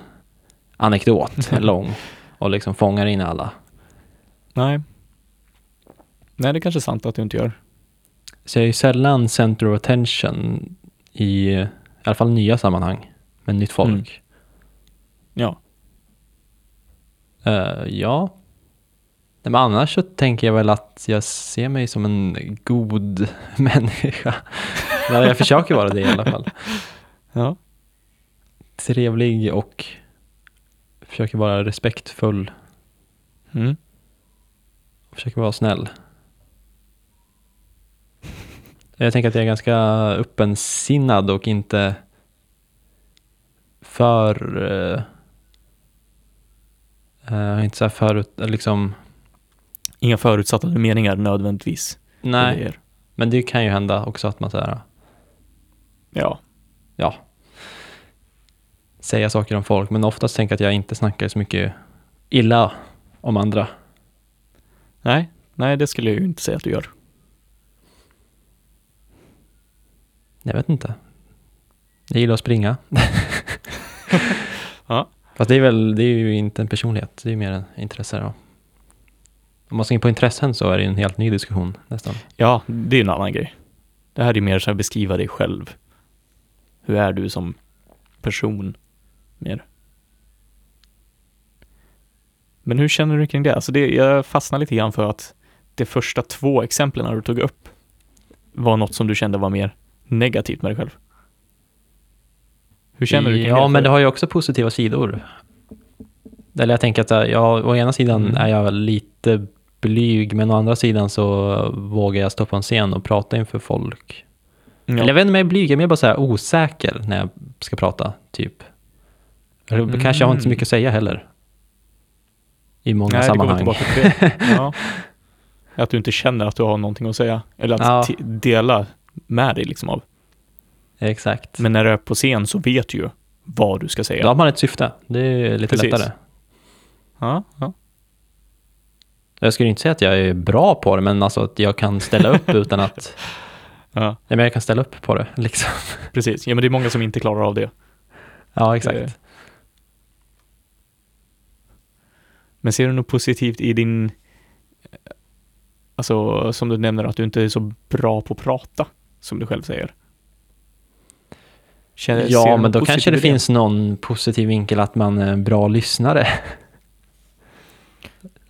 anekdot lång och liksom fångar in alla. Nej. Nej, det är kanske sant att du inte gör. Så jag är ju sällan center of attention i, i alla fall nya sammanhang med nytt folk. Mm. Ja. Eh, ja. Nej, Men annars så tänker jag väl att jag ser mig som en god människa. Ja, jag försöker vara det i alla fall. Ja. Trevlig och försöker vara respektfull. Mm. Försöker vara snäll. Jag tänker att jag är ganska öppensinnad och inte för... eh, inte så här förut, liksom... Inga förutsatta meningar nödvändigtvis. Nej, Det men det kan ju hända också att man säger Ja. ja, säga saker om folk. Men oftast tänker jag att jag inte snackar så mycket illa om andra. Nej, nej, det skulle jag ju inte säga att du gör. Jag vet inte. Jag gillar att springa. Ja. Fast det är väl, det är ju inte en personlighet, det är ju mer en intresse då. Om man in på intressen så är det en helt ny diskussion nästan. Ja, det är en annan grej. Det här är mer så här beskriva dig själv. Hur är du som person? Mer. Men hur känner du kring det? Alltså det, jag fastnar lite grann för att de första två exemplen du tog upp var något som du kände var mer negativt med dig själv. Hur känner du kring Ja, det? men det har ju också positiva sidor. Eller jag tänker att jag, å ena sidan Mm. är jag lite blyg, men å andra sidan så vågar jag stå på en scen och prata inför folk. ja. Eller jag vet inte om jag är blyg, jag är mer bara så här osäker när jag ska prata, typ. Eller Mm. kanske jag har inte så mycket att säga heller. I många Nej, sammanhang. det. Ja. Att du inte känner att du har någonting att säga. Eller att Ja. dela med dig liksom av. Exakt. Men när du är på scen så vet du ju vad du ska säga. Då har man ett syfte. Det är lite Precis. lättare. Ja, ja. Jag skulle inte säga att jag är bra på det, men alltså att jag kan ställa upp utan att... ja, Nej, men jag kan ställa upp på det, liksom. precis. Ja, men det är många som inte klarar av det. Ja, exakt. Det- Men ser du något positivt i din, alltså som du nämner att du inte är så bra på att prata, som du själv säger. Känner, Ja, men då kanske det i finns någon positiv vinkel att man är en bra lyssnare.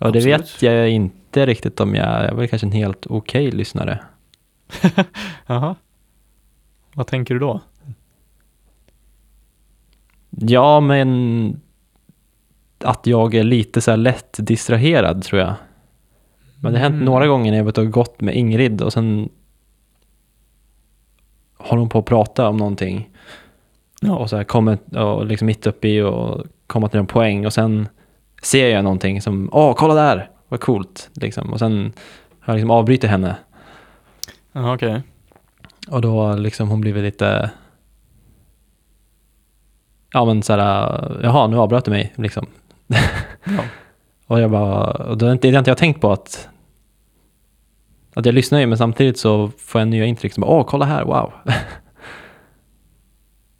Det Absolut. vet jag inte riktigt om jag. Jag är väl kanske en helt okej lyssnare. Jaha. Vad tänker du då? Ja, men att jag är lite så här lätt distraherad tror jag. Men det har hänt Mm. några gånger när jag och gått med Ingrid och sen håller hon på att prata om någonting. Ja. Och så här kommer, och liksom mitt uppe i och komma till en poäng och sen ser jag någonting som, åh kolla där, vad coolt. Liksom. Och sen har jag liksom avbrutit henne. Jaha, okej. Och då liksom hon blivit lite, ja men så här, jaha nu avbröt du mig liksom. Ja. Och jag bara, och då är inte, det inte jag tänkt på att att jag lyssnar ju men samtidigt så får jag nya intryck som åh kolla här, wow.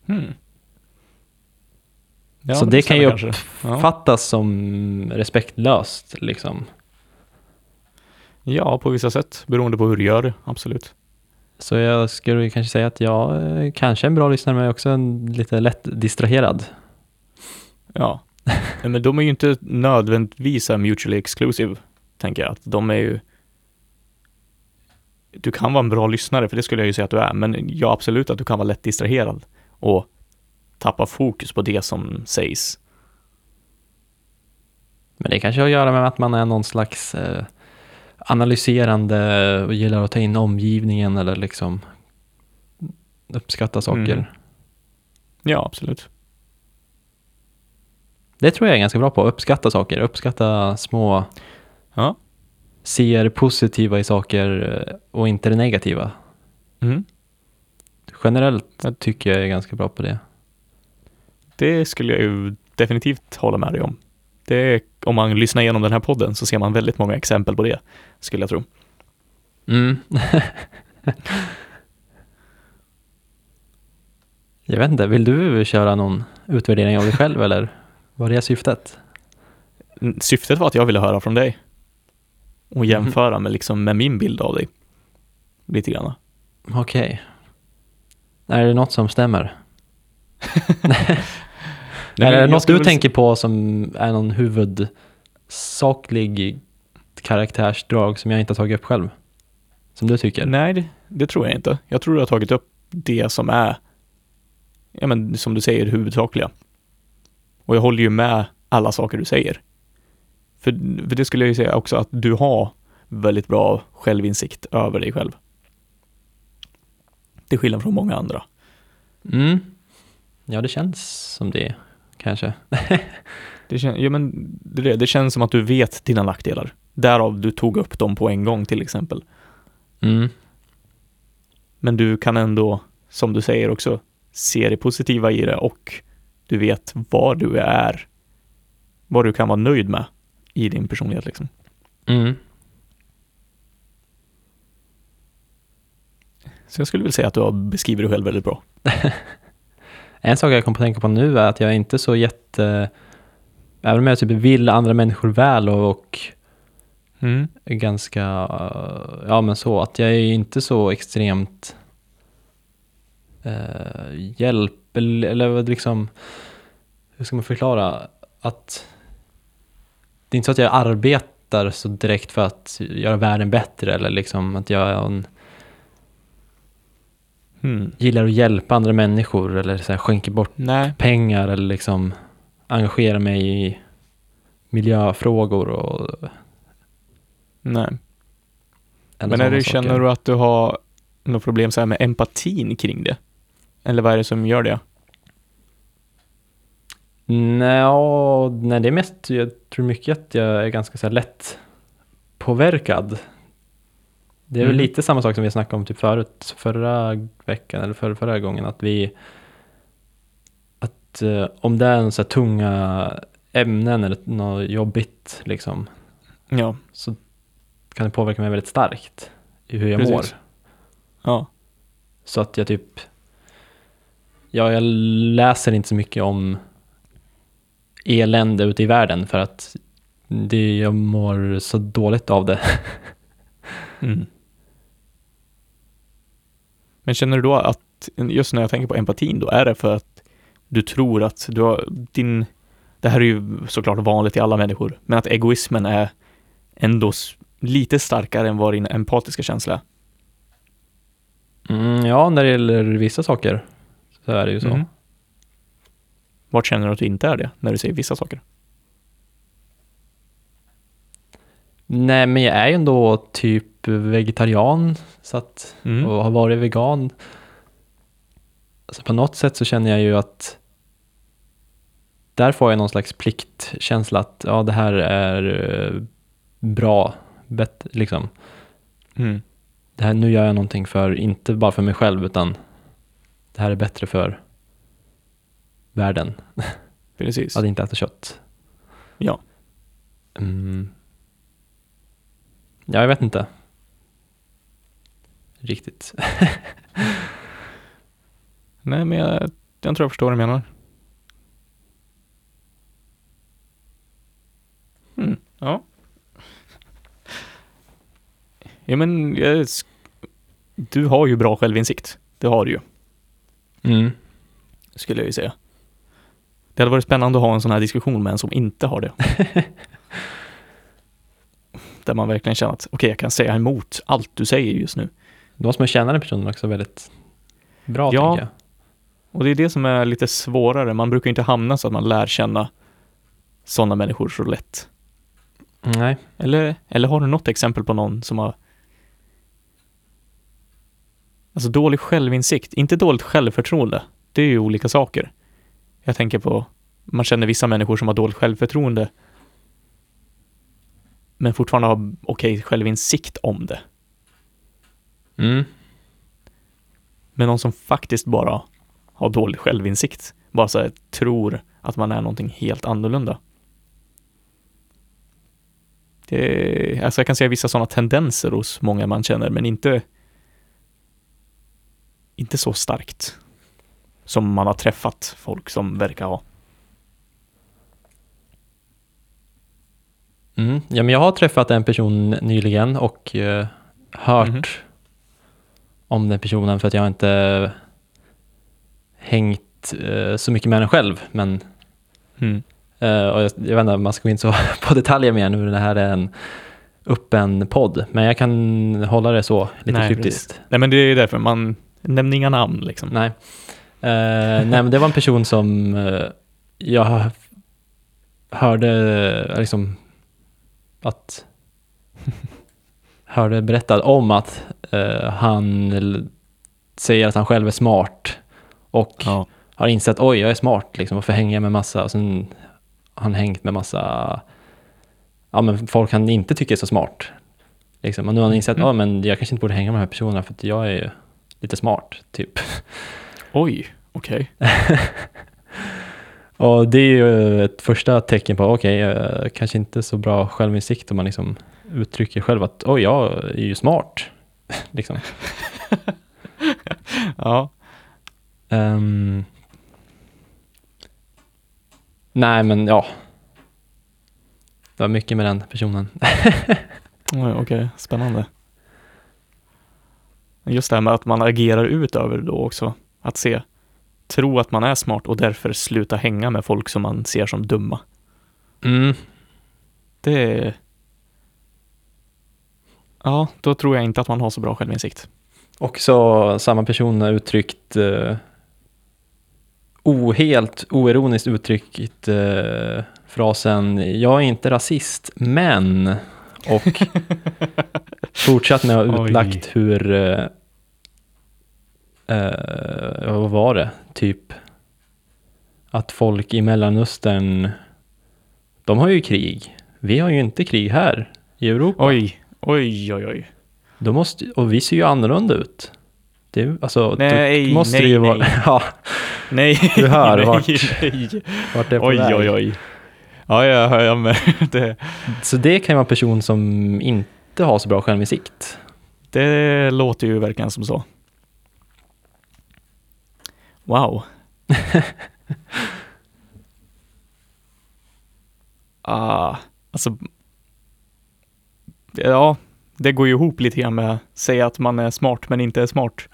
Hmm. Ja, så men det kan ju kanske. Ja. uppfattas som respektlöst liksom. ja, på vissa sätt. Beroende på hur du gör det, absolut. Så jag skulle kanske säga att jag eh, kanske är en bra lyssnare men jag är också en lite lätt distraherad. Ja. Men de är ju inte nödvändigtvis mutually exclusive, tänker jag. Att de är ju... Du kan vara en bra lyssnare, för det skulle jag ju säga att du är, men ja, absolut att du kan vara lätt distraherad och tappa fokus på det som sägs. Men det kanske har att göra med att man är någon slags eh, analyserande och gillar att ta in omgivningen eller liksom uppskatta saker. Mm. Ja, absolut. Det tror jag är ganska bra på, att uppskatta saker, uppskatta små, Ja. ser positiva i saker eh, och inte det negativa. Mm. Generellt tycker jag är ganska bra på det. Det skulle jag ju definitivt hålla med dig om. Det om man lyssnar igenom den här podden så ser man väldigt många exempel på det, skulle jag tro. Mm. jag vet inte, vill du köra någon utvärdering av dig själv eller vad är syftet? Mm, Syftet var att jag ville höra från dig och Mhm. jämföra med, liksom, med min bild av dig. Lite grann. Okej. Är det något som stämmer? Nej, är det något du väl- tänker på som är någon huvudsaklig karaktärsdrag som jag inte har tagit upp själv? Som du tycker? Nej, det, det tror jag inte. Jag tror du har tagit upp det som är, ja men som du säger, huvudsakliga. Och jag håller ju med alla saker du säger. För, för det skulle jag ju säga också att du har väldigt bra självinsikt över dig själv. Till skillnad från många andra. Mm. Ja, det känns som det kanske. Det, kän, ja, men det, det känns som att du vet dina nackdelar. Därav du tog upp dem på en gång till exempel. Mm. Men du kan ändå, som du säger också, se det positiva i det och du vet vad du är, vad du kan vara nöjd med i din personlighet liksom. Mm. Så jag skulle vilja säga att du har beskrivit dig själv väldigt bra. En sak jag kom att tänka på nu är att jag är inte så jätte... Även om jag typ vill andra människor väl och, och Mm. ganska... eh, Ja men så, att jag är inte så extremt uh, hjälp eller, liksom... Hur ska man förklara? Att det är inte så att jag arbetar så direkt för att göra världen bättre eller liksom att jag är en, Mm. gillar att hjälpa andra människor eller så här, skänker bort Nej, pengar eller liksom engagera mig i miljöfrågor och nej. Men sådana är det, saker. känner du att du har något problem så här med empatin kring det? Eller vad är det som gör det? Nej, det är mest, jag tror mycket att jag är ganska så lätt påverkad. Det är väl Mm. lite samma sak som vi snackade om typ förut, förra veckan eller förra, förra gången, att vi att eh, om det är en så tunga ämnen eller något jobbigt liksom, Ja, så kan det påverka mig väldigt starkt i hur jag Precis. mår. ja, Så att jag typ, ja jag läser inte så mycket om elände ute i världen för att det, jag mår så dåligt av det. Mm. Men känner du då att just när jag tänker på empatin, då är det för att du tror att du har din, det här är ju såklart vanligt i alla människor, men att egoismen är ändå lite starkare än vad din empatiska känsla är. Mm, ja, när det gäller vissa saker så är det ju så. Mhm. Vart känner du att du inte är det, när du säger vissa saker? Nej, men jag är ju ändå typ vegetarian så att, Mm. och har varit vegan. Så på något sätt så känner jag ju att där får jag någon slags pliktkänsla att ja, det här är eh, bra, bättre, liksom. Mm. Det här, nu gör jag någonting för, inte bara för mig själv, utan det här är bättre för världen. Precis. Att inte äta kött. Ja. Mm. Ja, jag vet inte. Riktigt. Nej, men jag, jag tror jag förstår vad du menar. Mm. Ja. Ja, men jag, du har ju bra självinsikt. Det har du ju, Mm. skulle jag ju säga. Det hade varit spännande att ha en sån här diskussion med en som inte har det. Där man verkligen känner att, okej, jag kan säga emot allt du säger just nu. Då måste man känna den personen också väldigt bra, Ja. tänker jag. Och det är det som är lite svårare. Man brukar inte hamna så att man lär känna sådana människor så lätt. Nej. Eller, eller har du något exempel på någon som har Alltså dålig självinsikt, inte dåligt självförtroende. Det är ju olika saker. Jag tänker på, man känner vissa människor som har dåligt självförtroende men fortfarande har okej självinsikt om det. Mm. Men någon som faktiskt bara har dålig självinsikt, bara så här, tror att man är någonting helt annorlunda. Det, alltså jag kan se vissa sådana tendenser hos många man känner, men inte inte så starkt som man har träffat folk som verkar ha. Mm. Ja, men jag har träffat en person nyligen och eh, hört Mhm. om den personen för att jag har inte hängt eh, så mycket med den själv. Men Mm. eh, och jag, jag vet inte om man ska gå in så på detaljer mer nu, det här är en öppen podd. Men jag kan hålla det så, lite Nej, kryptiskt. Nej men det är därför, man nämner inga namn liksom. Nej. Eh, nej, men det var en person som eh, jag hörde eh, liksom att hörde berättad om att eh, han säger att han själv är smart och Ja. har insett oj, jag är smart liksom, varför hänger jag med massa och sen har han hängt med massa ja, men folk han inte tycker är så smart. Liksom. Och nu har han insett, Mm. ja men jag kanske inte borde hänga med de här personerna för att jag är ju lite smart, typ. Oj, okej. Och det är ju ett första tecken på, okej, okay, kanske inte så bra självinsikt om man liksom uttrycker själv att oj, jag är ju smart. liksom. Ja. Ehm. nej, men ja. Det var mycket med den personen. Okej, spännande. Just det här med att man agerar ut över det då också. Att se, tro att man är smart och därför sluta hänga med folk som man ser som dumma. Mm. Det. Ja, då tror jag inte att man har så bra självinsikt. Också samma person har uttryckt uh, ohelt oironiskt uttryckt eh, frasen jag är inte rasist, men och fortsatt med att ha Oj. utlagt hur eh, vad var det, typ att folk i Mellanöstern de har ju krig. Vi har ju inte krig här i Europa. Oj, oj, oj, oj. Då måste, och vi ser ju annorlunda ut. Det, alltså, Nej, måste nej, ju vara... nej. Ja, Nej, Du hör nej, vart- nej. vart det är på Oj, väg. oj, oj. Ja, jag hör jag med. Det, Så det kan vara en person som inte har så bra självinsikt. det låter ju verkligen som så. Wow. ah, alltså. Ja, det går ju ihop lite grann med att säga att man är smart men inte är smart.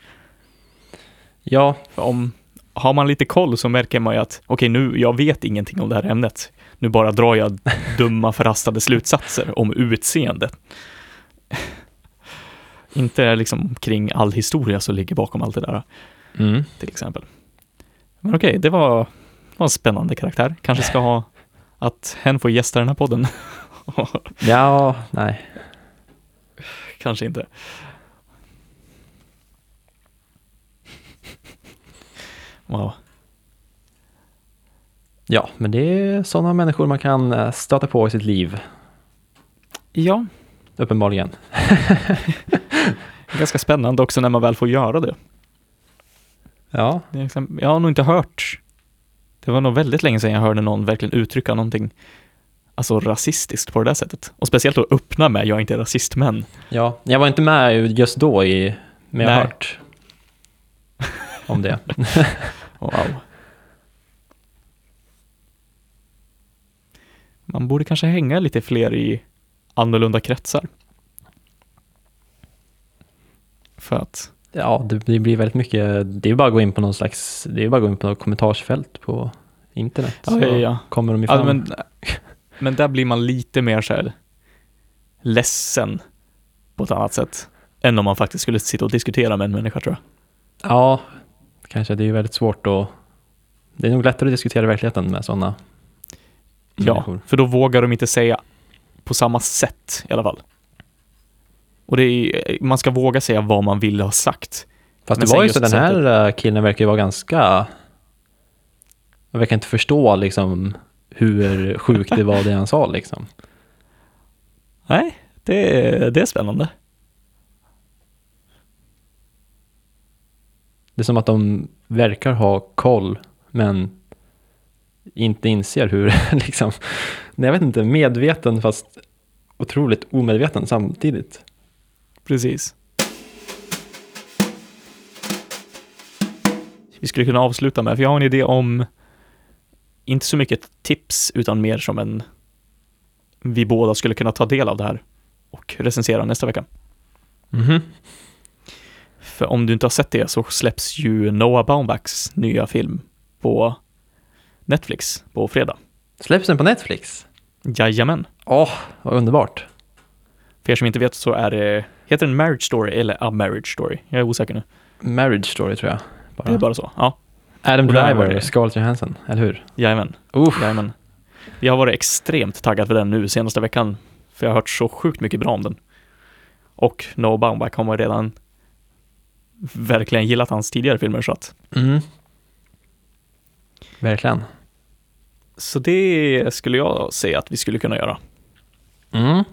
Ja, om, har man lite koll så märker man ju att okej, nu, jag vet ingenting om det här ämnet. Nu bara drar jag dumma förhastade slutsatser om utseende. Inte liksom kring all historia som ligger bakom allt det där, mm. till exempel. Men okej, det var, var en spännande karaktär. Kanske ska ha att hen får gästa den här podden. ja, nej. Kanske inte. Wow. Ja, men det är sådana människor man kan eh, stöta på i sitt liv, Ja, uppenbarligen. ganska spännande också när man väl får göra det. Ja, liksom, jag har nog inte hört, det var nog väldigt länge sedan jag hörde någon verkligen uttrycka någonting alltså rasistiskt på det där sättet. Och speciellt att öppna med, jag är inte rasist men. ja. Jag var inte med just då, i, men jag har hört om det. Wow. Man borde kanske hänga lite fler i annorlunda kretsar. För att, Ja, det, blir väldigt mycket, det är bara att gå in på någon slags, det är bara att gå in på något kommentarsfält på internet. ja, så ja, ja. kommer de ju ja men, men där blir man lite mer så här ledsen på ett annat sätt. Än om man faktiskt skulle sitta och diskutera med en människa tror jag. Ja, kanske. Det är ju väldigt svårt att... Det är nog lättare att diskutera verkligheten med sådana Ja, människor. för då vågar de inte säga på samma sätt i alla fall. Och det är, man ska våga säga vad man vill ha sagt. Fast Men det var ju så, den här eh, killen verkar ju vara ganska... Jag verkar inte förstå liksom hur sjukt det var det han sa liksom. Nej, det, är- det är spännande. Det är som att de verkar ha koll, men inte inser hur, liksom, nej, jag vet inte, medveten fast otroligt omedveten samtidigt. Precis. Vi skulle kunna avsluta med, för jag har en idé om, inte så mycket tips, utan mer som en, vi båda skulle kunna ta del av det här och recensera nästa vecka. Mhm. För om du inte har sett det så släpps ju Noah Baumbachs nya film på Netflix på fredag. Släpps den på Netflix? Jajamän. Åh, vad underbart. För er som inte vet så är det, heter den Marriage Story eller A Marriage Story? Jag är osäker nu. Marriage Story tror jag. Bara. Det är bara så. Ja, Adam Driver. Scarlett Johansson, eller hur? jajamän. Uff. Jajamän. Jag har varit extremt taggad för den nu senaste veckan. För jag har hört så sjukt mycket bra om den. Och Noah Baumbach har man redan verkligen gillat hans tidigare filmer så att. Mm. Verkligen. Så det skulle jag säga att vi skulle kunna göra. Mm.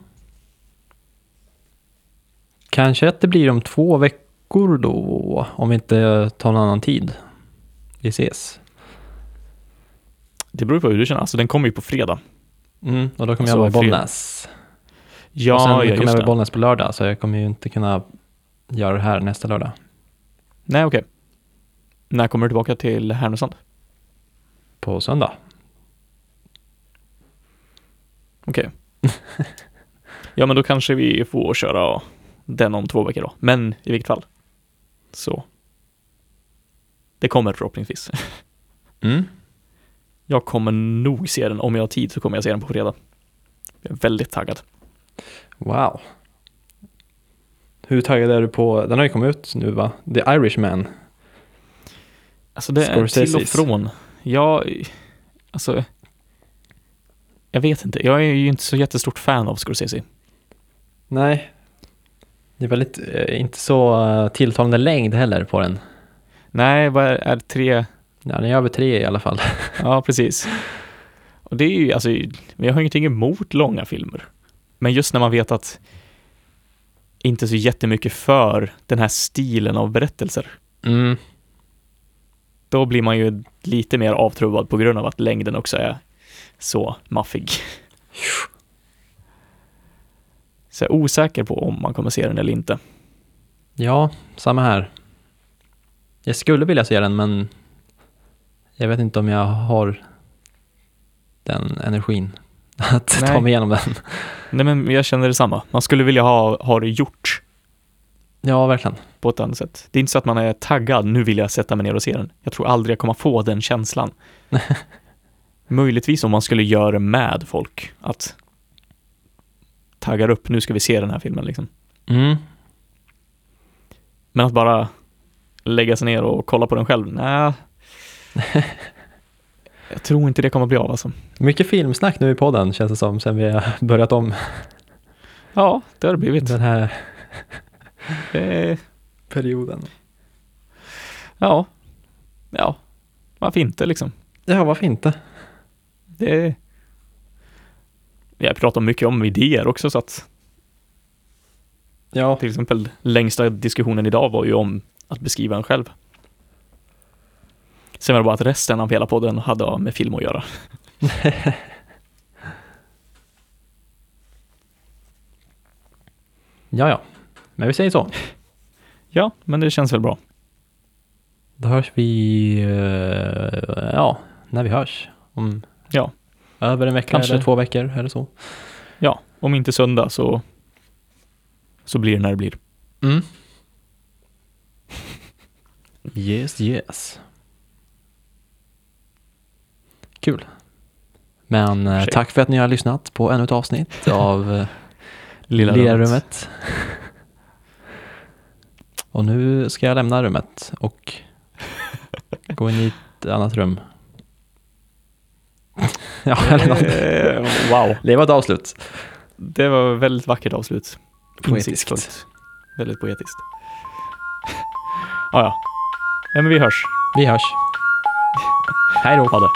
Kanske att det blir om två veckor då, om vi inte tar någon annan tid. Vi ses. Det beror på hur du känner. Alltså den kommer ju på fredag. Mm, och då kommer Så jag vara i. Bollnäs. Ja, och sen ja kommer jag vara i. Bollnäs på lördag, så jag kommer ju inte kunna göra det här nästa lördag. Nej, okej. När kommer du tillbaka till Härnösand? På söndag. Okej. ja, men då kanske vi får köra den om två veckor då. Men i vilket fall. Så. Det kommer förhoppningsvis. Mm. Jag kommer nog se den. Om jag har tid så kommer jag se den på fredag. Jag är väldigt taggad. Wow. Hur taggad är du på, den har ju kommit ut nu va? The Irishman. Alltså det är till och från. Jag, alltså, jag vet inte. Jag är ju inte så jättestort fan av Scorsese. Nej. Det är väldigt, eh, inte så eh, tilltalande längd heller på den. Nej, vad är, är det tre? Ja, den är över tre i alla fall. Ja, precis. Och det är ju, alltså, jag har ingenting emot långa filmer. Men just när man vet att inte så jättemycket för den här stilen av berättelser. Mm. Då blir man ju lite mer avtrubbad på grund av att längden också är så maffig. Så jag är osäker på om man kommer se den eller inte. Ja, samma här. Jag skulle vilja se den, men jag vet inte om jag har den energin att ta Nej. mig igenom den. Nej men jag känner detsamma. Man skulle vilja ha, ha det gjort Ja, verkligen. på ett annat sätt. Det är inte så att man är taggad, nu vill jag sätta mig ner och se den. Jag tror aldrig jag kommer få den känslan. Möjligtvis om man skulle göra det med folk, att taggar upp, nu ska vi se den här filmen liksom. Mm. Men att bara lägga sig ner och kolla på den själv, nej. jag tror inte det kommer att bli av alltså. Mycket filmsnack nu i podden känns det som, sen vi har börjat om Ja, det har det blivit. den här Det, perioden. ja, ja, varför inte liksom? Ja, varför inte? Det... Jag pratar mycket om idéer också så att Ja, till exempel längsta diskussionen idag var ju om att beskriva en själv. Sen var det bara att resten av hela podden hade med film att göra. ja, ja. Men vi säger så. Ja, men det känns väl bra. Då hörs vi, eh, ja, när vi hörs. Om Ja. Över en vecka Kanske. eller två veckor eller så. Ja, om inte söndag så så blir det när det blir. Mm. Yes, yes. Kul. Men eh, tack för att ni har lyssnat på ännu ett avsnitt av eh, Lilla Lilla rummet. rummet. Och nu ska jag lämna rummet och gå in i ett annat rum. Ja, eller något. Eh, wow, Det var ett avslut. det var ett väldigt vackert avslut. Poetiskt. Väldigt poetiskt. ja, ja. Ja, men vi hörs. Vi hörs. Hej då. Ha det.